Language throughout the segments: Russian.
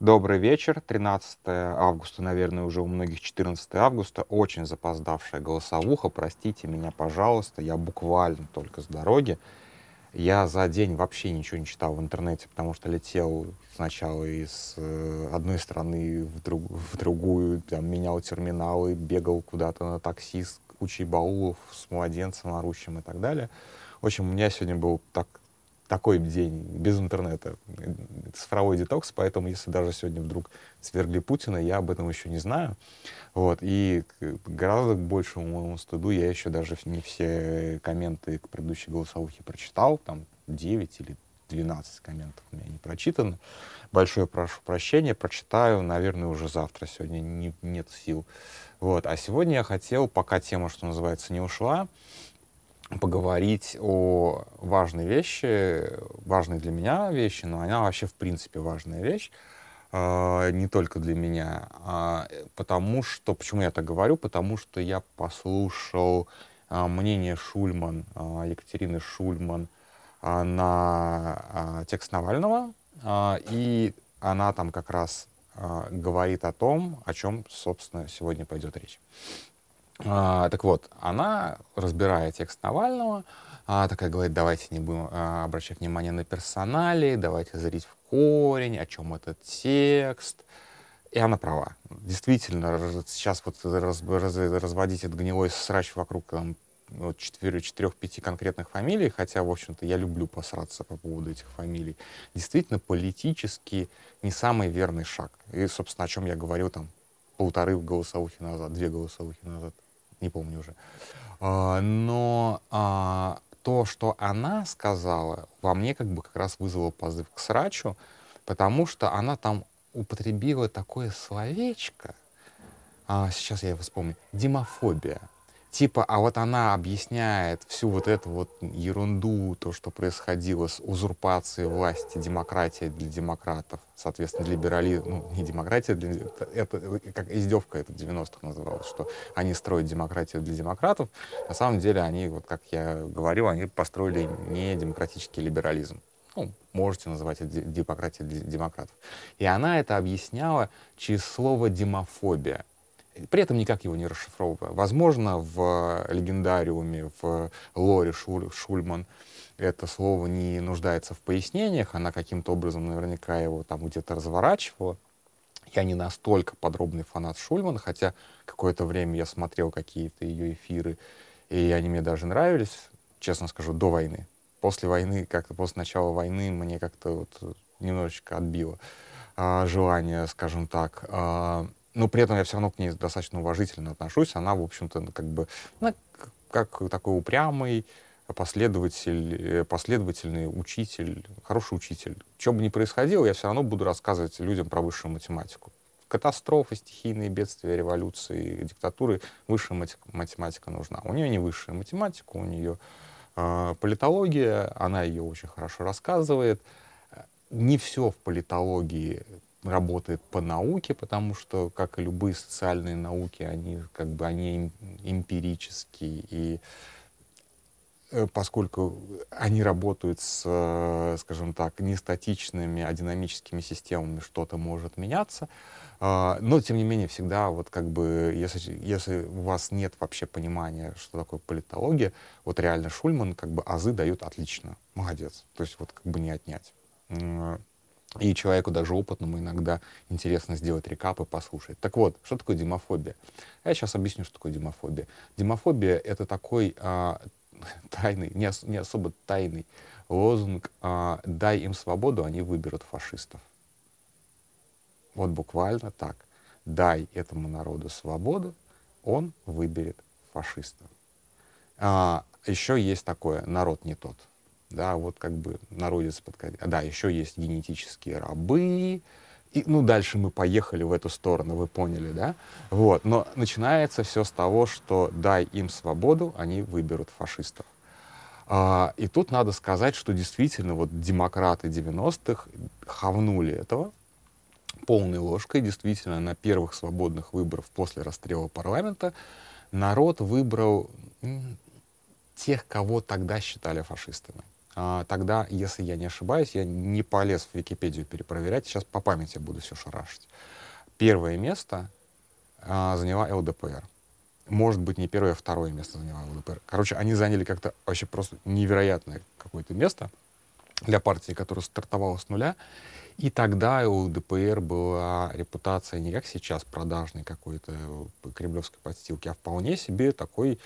Добрый вечер. 13 августа, наверное, уже у многих 14 августа. Очень запоздавшая голосовуха. Простите меня, пожалуйста. Я буквально только с дороги. Я за день вообще ничего не читал в интернете, потому что летел сначала из э, одной страны в, друг, в другую, там, менял терминалы, бегал куда-то на такси с кучей баулов, с младенцем орущим и так далее. В общем, у меня сегодня был так, такой день без интернета, цифровой детокс, поэтому если даже сегодня вдруг свергли Путина, я об этом еще не знаю. Вот, и гораздо к большему моему стыду я еще даже не все комменты к предыдущей голосовухе прочитал, там 9 или 12 комментов у меня не прочитано. Большое прошу прощения, прочитаю, наверное, уже завтра. Сегодня не, нет сил. Вот. А сегодня я хотел, пока тема, что называется, не ушла, поговорить о важной вещи, важной для меня вещи, но она вообще в принципе важная вещь. Uh, не только для меня, uh, потому что, почему я так говорю, потому что я послушал uh, мнение Шульман, Екатерины Шульман на текст Навального, и она там как раз говорит о том, о чем, собственно, сегодня пойдет речь. Так вот, она, разбирая текст Навального, такая говорит, давайте не будем обращать внимание на персонали, давайте зрить в корень, о чем этот текст. И она права. Действительно, сейчас вот раз, раз, разводить этот гнилой срач вокруг там, вот, четырех-пяти конкретных фамилий, хотя, в общем-то, я люблю посраться по поводу этих фамилий, действительно политически не самый верный шаг. И, собственно, о чем я говорил там полторы голосовухи назад, две голосовухи назад, не помню уже. А, но а, то, что она сказала, во мне как бы как раз вызвало позыв к срачу, потому что она там употребила такое словечко, а, сейчас я его вспомню, демофобия. Типа, а вот она объясняет всю вот эту вот ерунду, то, что происходило с узурпацией власти, демократия для демократов, соответственно, либерализм, ну, не демократия, для, это, как издевка это 90-х называлось, что они строят демократию для демократов. На самом деле они, вот как я говорил, они построили не демократический либерализм. Ну, можете называть это демократией для демократов. И она это объясняла через слово демофобия при этом никак его не расшифровывая. Возможно, в легендариуме, в лоре Шуль, Шульман это слово не нуждается в пояснениях, она каким-то образом наверняка его там где-то разворачивала. Я не настолько подробный фанат Шульмана, хотя какое-то время я смотрел какие-то ее эфиры, и они мне даже нравились, честно скажу, до войны. После войны, как-то после начала войны мне как-то вот немножечко отбило а, желание, скажем так, а, но при этом я все равно к ней достаточно уважительно отношусь. Она, в общем-то, как бы, ну, как такой упрямый последователь, э, последовательный учитель, хороший учитель. Что бы ни происходило, я все равно буду рассказывать людям про высшую математику. Катастрофы, стихийные бедствия, революции, диктатуры, высшая математика нужна. У нее не высшая математика, у нее э, политология, она ее очень хорошо рассказывает. Не все в политологии работает по науке, потому что, как и любые социальные науки, они как бы они эмпирические, и э, поскольку они работают с, э, скажем так, не статичными, а динамическими системами, что-то может меняться, а, но, тем не менее, всегда, вот как бы, если, если у вас нет вообще понимания, что такое политология, вот реально Шульман как бы азы дают отлично, молодец, то есть вот как бы не отнять. И человеку даже опытному иногда интересно сделать рекап и послушать. Так вот, что такое демофобия? Я сейчас объясню, что такое демофобия. Демофобия — это такой а, тайный, не, ос, не особо тайный лозунг а, «дай им свободу, они выберут фашистов». Вот буквально так. Дай этому народу свободу, он выберет фашистов. А, еще есть такое «народ не тот» да, вот как бы народец подкатил. Да, еще есть генетические рабы, и, ну, дальше мы поехали в эту сторону, вы поняли, да? Вот, но начинается все с того, что дай им свободу, они выберут фашистов. А, и тут надо сказать, что действительно вот демократы 90-х хавнули этого полной ложкой. Действительно, на первых свободных выборах после расстрела парламента народ выбрал тех, кого тогда считали фашистами. А, тогда, если я не ошибаюсь, я не полез в Википедию перепроверять, сейчас по памяти буду все шарашить. Первое место а, заняла ЛДПР. Может быть, не первое, а второе место заняла ЛДПР. Короче, они заняли как-то вообще просто невероятное какое-то место для партии, которая стартовала с нуля. И тогда у ЛДПР была репутация не как сейчас продажной какой-то кремлевской подстилки, а вполне себе такой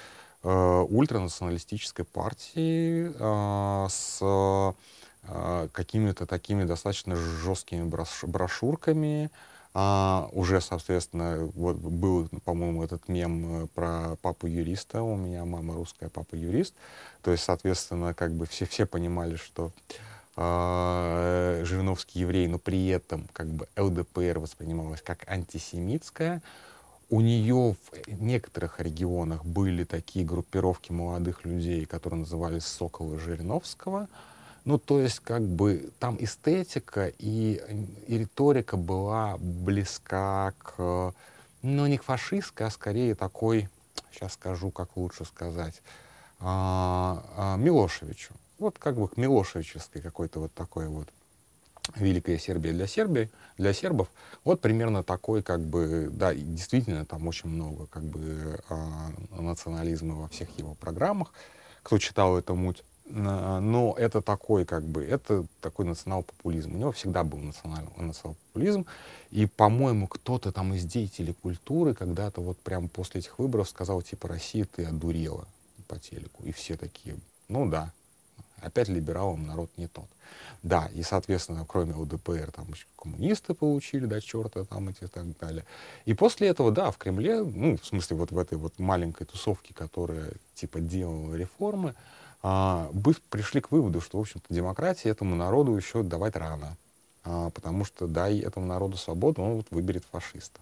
ультранационалистической партии э, с э, какими-то такими достаточно жесткими брошюрками. А, уже, соответственно, вот был, по-моему, этот мем про папу юриста. У меня мама русская, папа юрист. То есть, соответственно, как бы все, все понимали, что э, Жириновский еврей, но при этом как бы ЛДПР воспринималась как антисемитская. У нее в некоторых регионах были такие группировки молодых людей, которые назывались Соколы Жириновского. Ну, то есть, как бы там эстетика и, и риторика была близка к, ну, не к фашистской, а скорее такой, сейчас скажу, как лучше сказать, а, а, Милошевичу. Вот как бы к Милошевической какой-то вот такой вот Великая Сербия для Сербии, для сербов. Вот примерно такой, как бы, да, действительно, там очень много, как бы, э, национализма во всех его программах. Кто читал эту муть, но это такой, как бы, это такой национал-популизм. У него всегда был национал-популизм. И, по-моему, кто-то там из деятелей культуры когда-то вот прямо после этих выборов сказал, типа, Россия, ты одурела по телеку. И все такие, ну да, опять либералам народ не тот. Да, и, соответственно, кроме ЛДПР, там коммунисты получили, да, черта там эти и так далее. И после этого, да, в Кремле, ну, в смысле, вот в этой вот маленькой тусовке, которая, типа, делала реформы, а, пришли к выводу, что, в общем-то, демократии этому народу еще давать рано. А, потому что дай этому народу свободу, он вот выберет фашиста.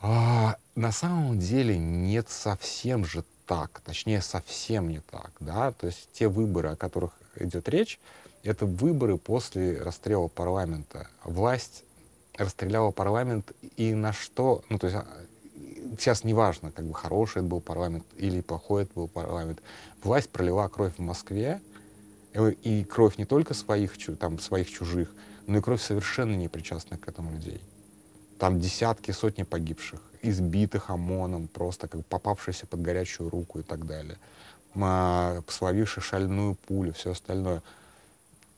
А, на самом деле нет совсем же так, точнее совсем не так, да, то есть те выборы, о которых идет речь, это выборы после расстрела парламента. Власть расстреляла парламент и на что, ну то есть а, сейчас неважно, как бы хороший это был парламент или плохой это был парламент, власть пролила кровь в Москве, э, и кровь не только своих, там, своих чужих, но и кровь совершенно не причастных к этому людей. Там десятки, сотни погибших, избитых ОМОНом, просто как попавшихся под горячую руку и так далее, словивших шальную пулю, все остальное.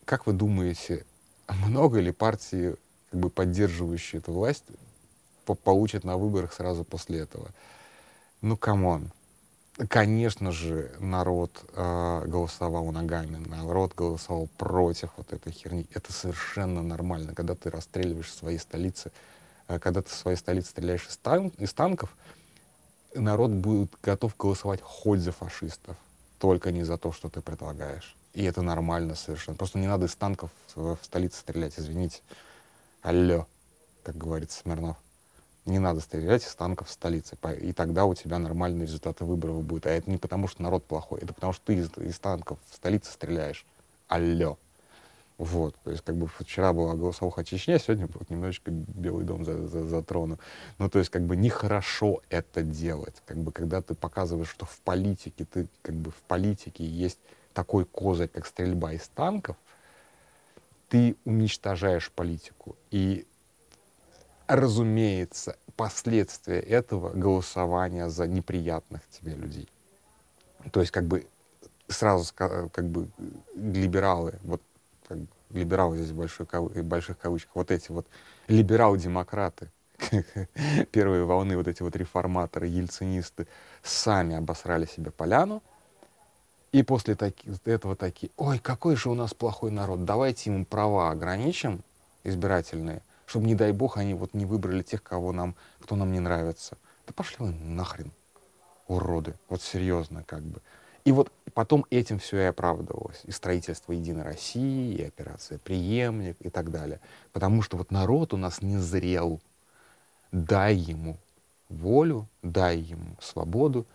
Как вы думаете, много ли партий, как бы поддерживающие эту власть, получат на выборах сразу после этого? Ну, come on. Конечно же, народ э, голосовал ногами, народ голосовал против вот этой херни. Это совершенно нормально, когда ты расстреливаешь свои столицы когда ты в своей столице стреляешь из, тан из танков, народ будет готов голосовать хоть за фашистов, только не за то, что ты предлагаешь. И это нормально совершенно. Просто не надо из танков в, в столице стрелять, извините. Алло, как говорит Смирнов. Не надо стрелять из танков в столице. И тогда у тебя нормальные результаты выборов будут. А это не потому, что народ плохой, это потому, что ты из, из танков в столице стреляешь. Алло. Вот, то есть как бы вчера была голосовуха Чечня, сегодня вот немножечко Белый дом за, за, затрону. Ну, то есть как бы нехорошо это делать. Как бы когда ты показываешь, что в политике, ты как бы в политике есть такой козырь, как стрельба из танков, ты уничтожаешь политику. И, разумеется, последствия этого голосования за неприятных тебе людей. То есть как бы сразу как бы либералы, вот как либералы здесь в большой, больших кавычках, вот эти вот либерал-демократы, первые волны, вот эти вот реформаторы, ельцинисты, сами обосрали себе поляну, и после таки, этого такие, ой, какой же у нас плохой народ, давайте ему права ограничим избирательные, чтобы, не дай бог, они вот не выбрали тех, кого нам, кто нам не нравится. Да пошли вы нахрен, уроды, вот серьезно как бы. И вот потом этим все и оправдывалось. И строительство Единой России, и операция «Преемник» и так далее. Потому что вот народ у нас не зрел. Дай ему волю, дай ему свободу,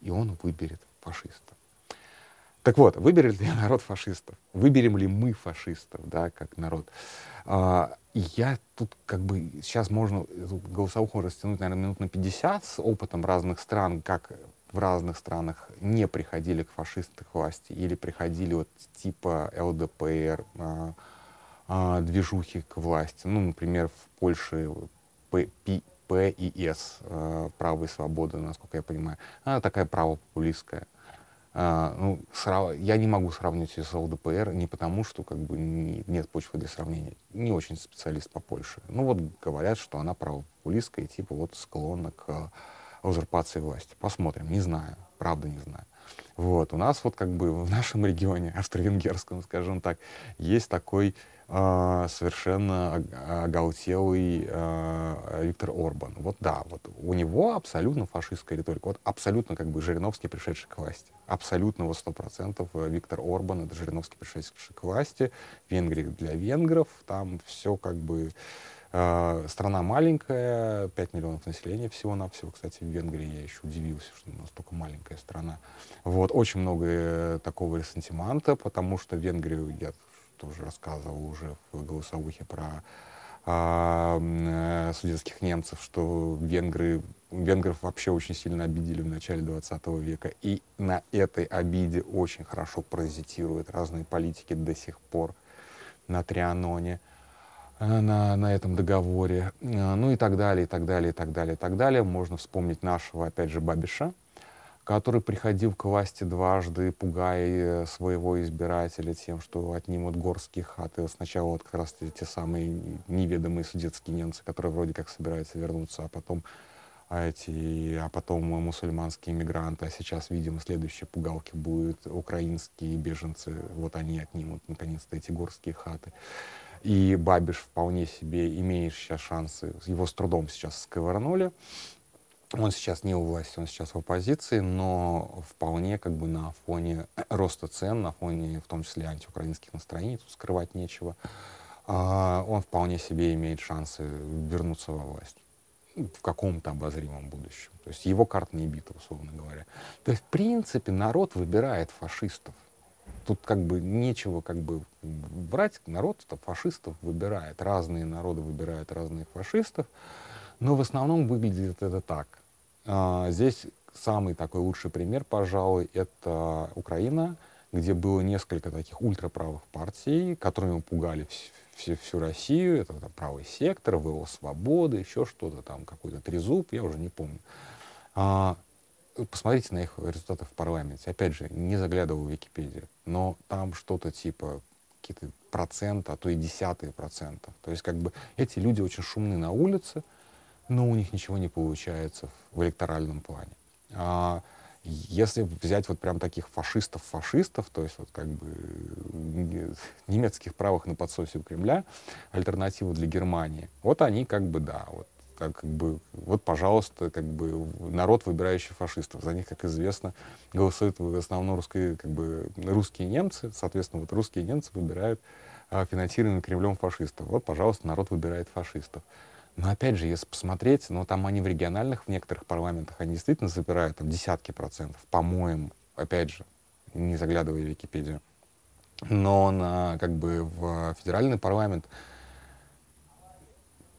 и он выберет фашиста. Так вот, выберет ли народ фашистов? Выберем ли мы фашистов, да, как народ? А, я тут как бы сейчас можно голосовуху растянуть, наверное, минут на 50 с опытом разных стран, как в разных странах не приходили к фашистской власти или приходили вот типа ЛДПР, а, а, движухи к власти. Ну, например, в Польше П, П, П и С, а, право и свобода, насколько я понимаю. Она такая правопопулистская. А, ну, срав... Я не могу сравнить ее с ЛДПР не потому, что как бы не, нет почвы для сравнения. Не очень специалист по Польше. Ну вот говорят, что она правопопулистская типа вот склонна к узурпации власти. Посмотрим, не знаю, правда не знаю. Вот, у нас вот как бы в нашем регионе, австро-венгерском, скажем так, есть такой э, совершенно оголтелый э, Виктор Орбан. Вот да, вот у него абсолютно фашистская риторика. Вот абсолютно как бы Жириновский, пришедший к власти. Абсолютно вот сто процентов Виктор Орбан, это Жириновский, пришедший к власти. Венгрия для венгров, там все как бы Э, страна маленькая, 5 миллионов населения всего-навсего. Кстати, в Венгрии я еще удивился, что настолько маленькая страна. Вот, очень много э, такого ресентимента, потому что Венгрию, я тоже рассказывал уже в голосовухе про а, э, судетских немцев, что венгры, венгров вообще очень сильно обидели в начале 20 века. И на этой обиде очень хорошо паразитируют разные политики до сих пор на Трианоне. Э, на, на этом договоре, э, ну и так далее, и так далее, и так далее, и так далее. Можно вспомнить нашего, опять же, Бабиша, который приходил к власти дважды, пугая э, своего избирателя тем, что отнимут горские хаты. Сначала вот как раз те, самые неведомые судетские немцы, которые вроде как собираются вернуться, а потом а эти, а потом мусульманские мигранты, а сейчас, видимо, следующие пугалки будут украинские беженцы, вот они отнимут наконец-то эти горские хаты. И Бабиш вполне себе имеет сейчас шансы, его с трудом сейчас сковырнули. Он сейчас не у власти, он сейчас в оппозиции, но вполне как бы на фоне роста цен, на фоне в том числе антиукраинских настроений, тут скрывать нечего, а, он вполне себе имеет шансы вернуться во власть в каком-то обозримом будущем. То есть его карта не бита, условно говоря. То есть, в принципе, народ выбирает фашистов. Тут как бы нечего как бы брать, народ -то фашистов выбирает, разные народы выбирают разных фашистов, но в основном выглядит это так. А, здесь самый такой лучший пример, пожалуй, это Украина, где было несколько таких ультраправых партий, которыми пугали всю, всю Россию. Это там, правый сектор, ВО Свободы, еще что-то там, какой-то трезуб, я уже не помню. А, посмотрите на их результаты в парламенте. Опять же, не заглядывал в Википедию, но там что-то типа какие-то проценты, а то и десятые процента. То есть как бы эти люди очень шумны на улице, но у них ничего не получается в электоральном плане. А если взять вот прям таких фашистов-фашистов, то есть вот как бы немецких правых на подсосе у Кремля, альтернативу для Германии, вот они как бы, да, вот как, бы, вот, пожалуйста, как бы народ, выбирающий фашистов. За них, как известно, голосуют в основном русские, как бы, русские немцы. Соответственно, вот русские немцы выбирают а, финансируемые Кремлем фашистов. Вот, пожалуйста, народ выбирает фашистов. Но опять же, если посмотреть, ну там они в региональных, в некоторых парламентах, они действительно забирают там десятки процентов, по-моему, опять же, не заглядывая в Википедию. Но на, как бы, в федеральный парламент,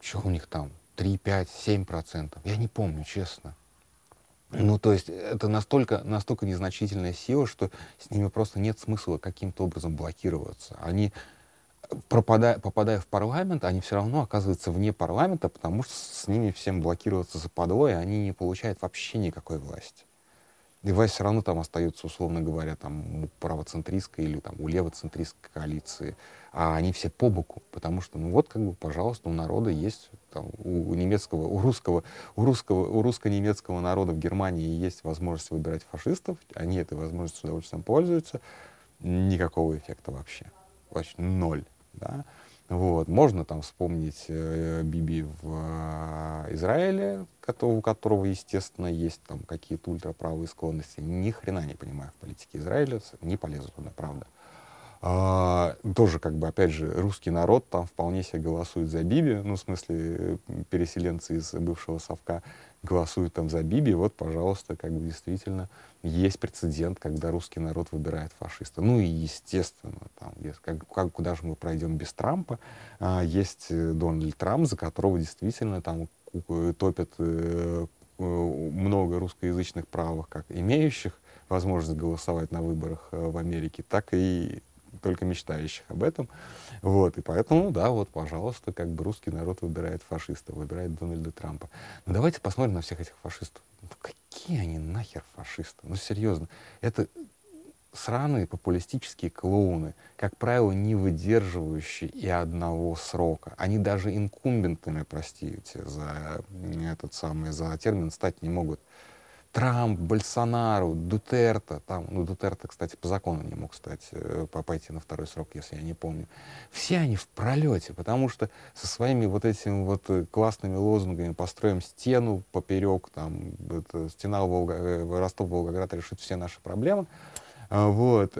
что у них там, 3, 5, 7 процентов. Я не помню, честно. Ну, то есть это настолько, настолько незначительная сила, что с ними просто нет смысла каким-то образом блокироваться. Они, пропадая, попадая в парламент, они все равно оказываются вне парламента, потому что с ними всем блокироваться за подвой, и они не получают вообще никакой власти. И власть все равно там остается, условно говоря, там у правоцентристской или там у левоцентристской коалиции а они все по боку, потому что, ну вот, как бы, пожалуйста, у народа есть, там, у немецкого, у русского, у русского, у русско-немецкого народа в Германии есть возможность выбирать фашистов, они этой возможностью с удовольствием пользуются, никакого эффекта вообще, вообще ноль, да. Вот. Можно там вспомнить э, Биби в э, Израиле, у которого, естественно, есть там какие-то ультраправые склонности. Ни хрена не понимаю в политике Израиля, не полезу туда, правда. А, тоже, как бы, опять же, русский народ там вполне себе голосует за Биби, ну, в смысле, переселенцы из бывшего Совка голосуют там за Биби, вот, пожалуйста, как бы действительно есть прецедент, когда русский народ выбирает фашиста. Ну и, естественно, там, как, как, куда же мы пройдем без Трампа, а, есть Дональд Трамп, за которого действительно там топят э, много русскоязычных правых, как имеющих возможность голосовать на выборах э, в Америке, так и только мечтающих об этом. Вот, и поэтому, да, вот, пожалуйста, как бы русский народ выбирает фашиста, выбирает Дональда Трампа. Но давайте посмотрим на всех этих фашистов. Ну, какие они нахер фашисты? Ну, серьезно. Это сраные популистические клоуны, как правило, не выдерживающие и одного срока. Они даже инкумбентами, простите за этот самый, за термин, стать не могут. Трамп, Больсонару, Дутерта, там, ну, Дутерта, кстати, по закону не мог стать, э, пойти на второй срок, если я не помню. Все они в пролете, потому что со своими вот этими вот э, классными лозунгами построим стену поперек, там, это, стена Волга, э, Ростов-Волгоград решит все наши проблемы. А, вот,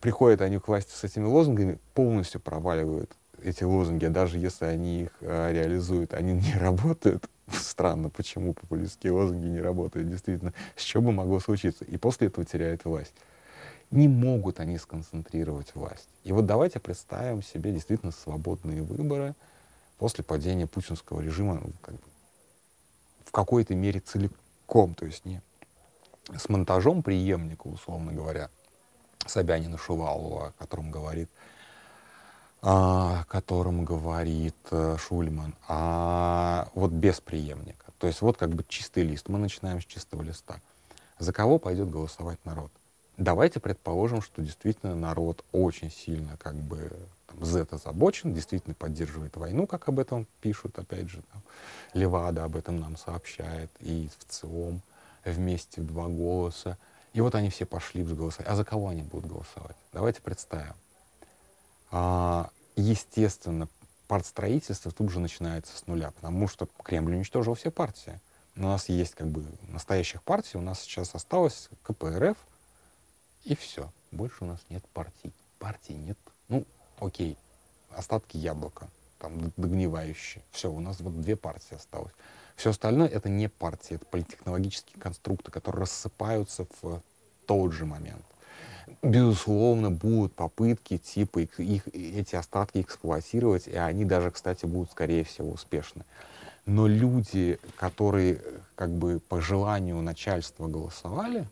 приходят они к власти с этими лозунгами, полностью проваливают эти лозунги, а даже если они их реализуют, они не работают, Странно, почему популистские лозунги не работают, действительно. С чего бы могло случиться? И после этого теряет власть. Не могут они сконцентрировать власть. И вот давайте представим себе действительно свободные выборы после падения путинского режима ну, как бы, в какой-то мере целиком, то есть не с монтажом преемника, условно говоря, Собянина Шувалова, о котором говорит о котором говорит э, Шульман, а вот без преемника. То есть вот как бы чистый лист. Мы начинаем с чистого листа. За кого пойдет голосовать народ? Давайте предположим, что действительно народ очень сильно как бы там, это озабочен, действительно поддерживает войну, как об этом пишут, опять же, там, Левада об этом нам сообщает, и в ЦИОМ вместе в два голоса. И вот они все пошли голосовать. А за кого они будут голосовать? Давайте представим. А, естественно, партстроительство тут же начинается с нуля, потому что Кремль уничтожил все партии. У нас есть как бы настоящих партий, у нас сейчас осталось КПРФ, и все. Больше у нас нет партий. Партий нет. Ну, окей, остатки яблока, там догнивающие. Все, у нас вот две партии осталось. Все остальное это не партии, это политтехнологические конструкты, которые рассыпаются в тот же момент безусловно, будут попытки типа их, их, эти остатки эксплуатировать, и они даже, кстати, будут, скорее всего, успешны. Но люди, которые как бы по желанию начальства голосовали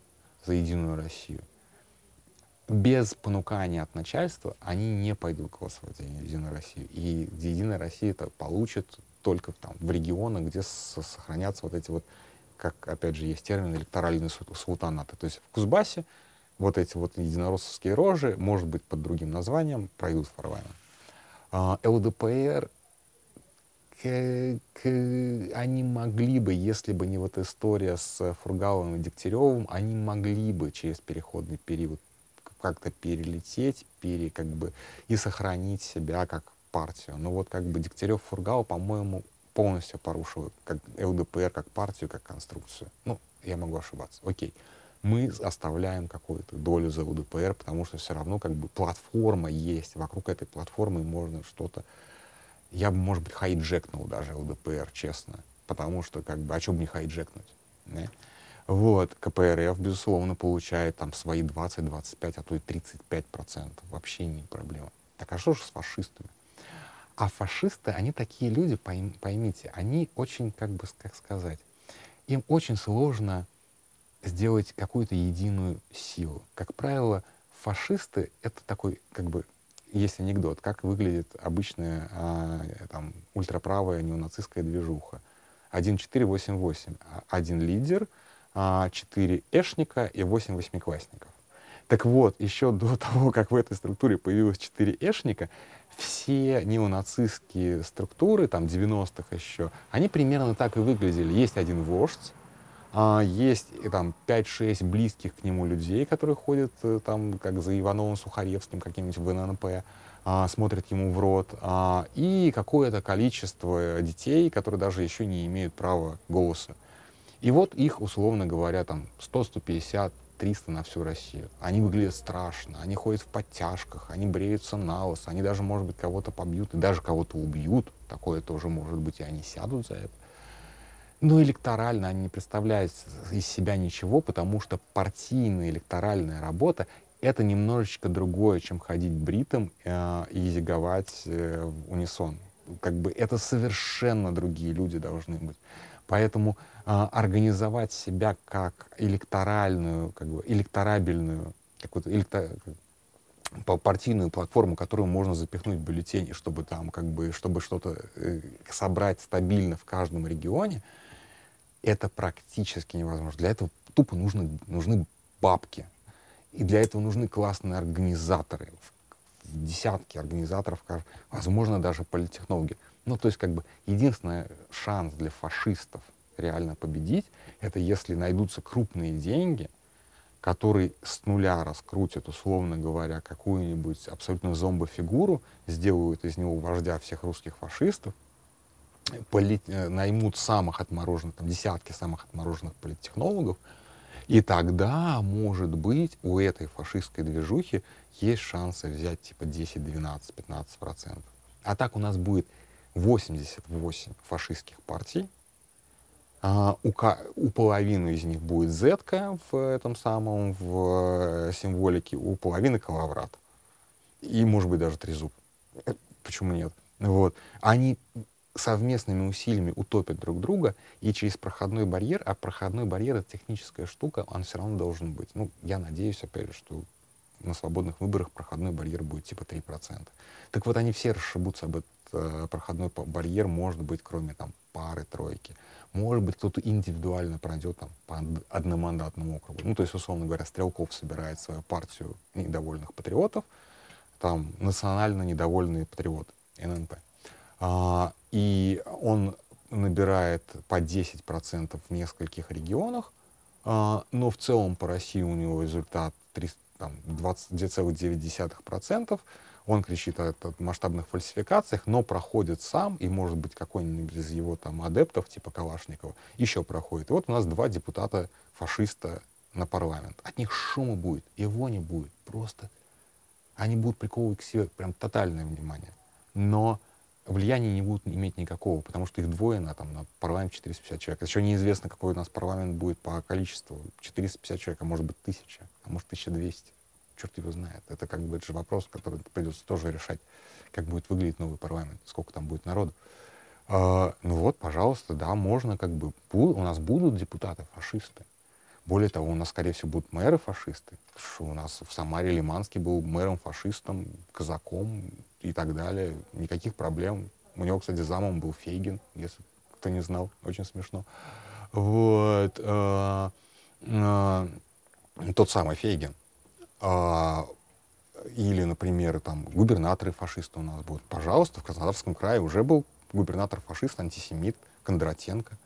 за Единую Россию, без понукания от начальства они не пойдут голосовать за Единую Россию. И Единая Россия это получит только там, в регионах, где сохранятся вот эти вот, как опять же есть термин, электоральные султанаты. То есть в Кузбассе вот эти вот единороссовские рожи, может быть, под другим названием, пройдут в парламент. ЛДПР, к, к, они могли бы, если бы не вот история с Фургаловым и Дегтяревым, они могли бы через переходный период как-то перелететь, пере, как бы, и сохранить себя как партию. Но вот как бы Дегтярев Фургал, по-моему, полностью порушил как ЛДПР, как партию, как конструкцию. Ну, я могу ошибаться. Окей. Okay мы оставляем какую-то долю за УДПР, потому что все равно как бы платформа есть, вокруг этой платформы можно что-то... Я бы, может быть, хайджекнул даже ЛДПР, честно, потому что как бы, а что бы не хайджекнуть? Да? Вот, КПРФ, безусловно, получает там свои 20-25, а то и 35 процентов. Вообще не проблема. Так а что же с фашистами? А фашисты, они такие люди, поймите, они очень, как бы, как сказать, им очень сложно сделать какую-то единую силу. Как правило, фашисты — это такой, как бы, есть анекдот, как выглядит обычная а, там, ультраправая неонацистская движуха. 1488. Один лидер, а, 4 эшника и 8 восьмиклассников. Так вот, еще до того, как в этой структуре появилось 4 эшника, все неонацистские структуры, там 90-х еще, они примерно так и выглядели. Есть один вождь, а, есть и, там 5-6 близких к нему людей, которые ходят э, там, как за Ивановым Сухаревским каким-нибудь в ННП, а, смотрят ему в рот, а, и какое-то количество детей, которые даже еще не имеют права голоса. И вот их, условно говоря, там 100, 150, 300 на всю Россию. Они выглядят страшно, они ходят в подтяжках, они бреются на лос, они даже, может быть, кого-то побьют и даже кого-то убьют. Такое тоже может быть, и они сядут за это. Но электорально они не представляют из себя ничего, потому что партийная электоральная работа — это немножечко другое, чем ходить бритым э, и зиговать э, в унисон. Как бы это совершенно другие люди должны быть. Поэтому а, организовать себя как электоральную, как бы электорабельную, какую-то электор, партийную платформу, которую можно запихнуть в бюллетени, чтобы там как бы, чтобы что-то э, собрать стабильно в каждом регионе, это практически невозможно. Для этого тупо нужны, нужны бабки. И для этого нужны классные организаторы. Десятки организаторов, возможно, даже политтехнологи. Ну, то есть, как бы, единственный шанс для фашистов реально победить, это если найдутся крупные деньги, которые с нуля раскрутят, условно говоря, какую-нибудь абсолютно зомбофигуру, сделают из него вождя всех русских фашистов, полит, э, наймут самых отмороженных, там, десятки самых отмороженных политтехнологов, и тогда, может быть, у этой фашистской движухи есть шансы взять типа 10, 12, 15 процентов. А так у нас будет 88 фашистских партий, а, у, у половины из них будет Z в этом самом, в э, символике, у половины коловрат. И, может быть, даже трезуб. Э, почему нет? Вот. Они совместными усилиями утопят друг друга и через проходной барьер, а проходной барьер — это техническая штука, он все равно должен быть. Ну, я надеюсь, опять же, что на свободных выборах проходной барьер будет типа 3%. Так вот, они все расшибутся об этот э, проходной барьер, может быть, кроме там пары-тройки. Может быть, кто-то индивидуально пройдет там по одномандатному округу. Ну, то есть, условно говоря, Стрелков собирает свою партию недовольных патриотов, там национально недовольные патриоты, ННП. А, и он набирает по 10% в нескольких регионах, а, но в целом по России у него результат 22,9%, он кричит о, о масштабных фальсификациях, но проходит сам, и, может быть, какой-нибудь из его там адептов, типа Калашникова, еще проходит. И вот у нас два депутата фашиста на парламент. От них шума будет, его не будет. Просто они будут приковывать к себе прям тотальное внимание. Но влияния не будут иметь никакого, потому что их двое на, там, на парламент 450 человек. Еще неизвестно, какой у нас парламент будет по количеству. 450 человек, а может быть 1000, а может 1200 черт его знает. Это как бы это же вопрос, который придется тоже решать, как будет выглядеть новый парламент, сколько там будет народу. А, ну вот, пожалуйста, да, можно как бы, у нас будут депутаты фашисты. Более того, у нас, скорее всего, будут мэры фашисты. Что у нас в Самаре Лиманский был мэром фашистом, казаком и так далее. Никаких проблем. У него, кстати, замом был Фейгин, если кто не знал. Очень смешно. Вот. А, а, тот самый Фейгин. А, или, например, там, губернаторы фашисты у нас будут. Пожалуйста, в Краснодарском крае уже был губернатор фашист, антисемит, Кондратенко.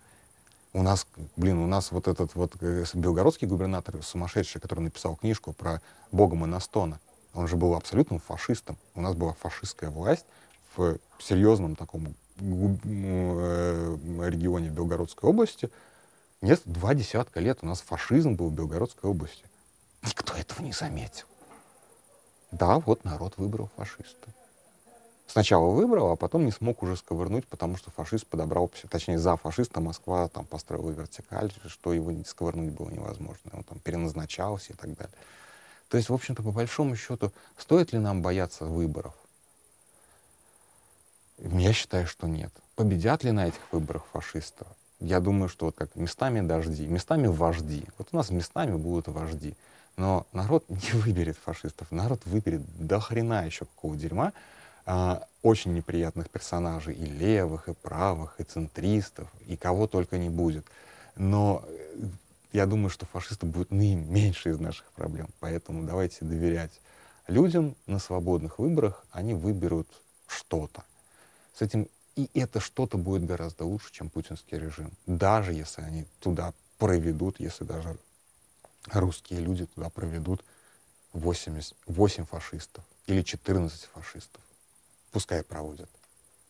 У нас, блин, у нас вот этот вот э, белгородский губернатор сумасшедший, который написал книжку про Бога Монастона, он же был абсолютным фашистом. У нас была фашистская власть в серьезном таком э, регионе Белгородской области. Нет, два десятка лет у нас фашизм был в Белгородской области. Никто этого не заметил. Да, вот народ выбрал фашиста. Сначала выбрал, а потом не смог уже сковырнуть, потому что фашист подобрал, точнее, за фашиста Москва там построила вертикаль, что его сковырнуть было невозможно. Он там переназначался и так далее. То есть, в общем-то, по большому счету, стоит ли нам бояться выборов? Я считаю, что нет. Победят ли на этих выборах фашистов? Я думаю, что вот как местами дожди, местами вожди. Вот у нас местами будут вожди. Но народ не выберет фашистов, народ выберет до хрена еще какого дерьма, а, очень неприятных персонажей, и левых, и правых, и центристов, и кого только не будет. Но э, я думаю, что фашисты будут наименьшей из наших проблем. Поэтому давайте доверять людям на свободных выборах, они выберут что-то. С этим и это что-то будет гораздо лучше, чем путинский режим. Даже если они туда проведут, если даже русские люди туда проведут 80, 8 фашистов или 14 фашистов. Пускай проводят.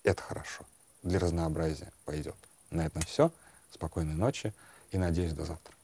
Это хорошо. Для разнообразия пойдет. На этом все. Спокойной ночи и надеюсь до завтра.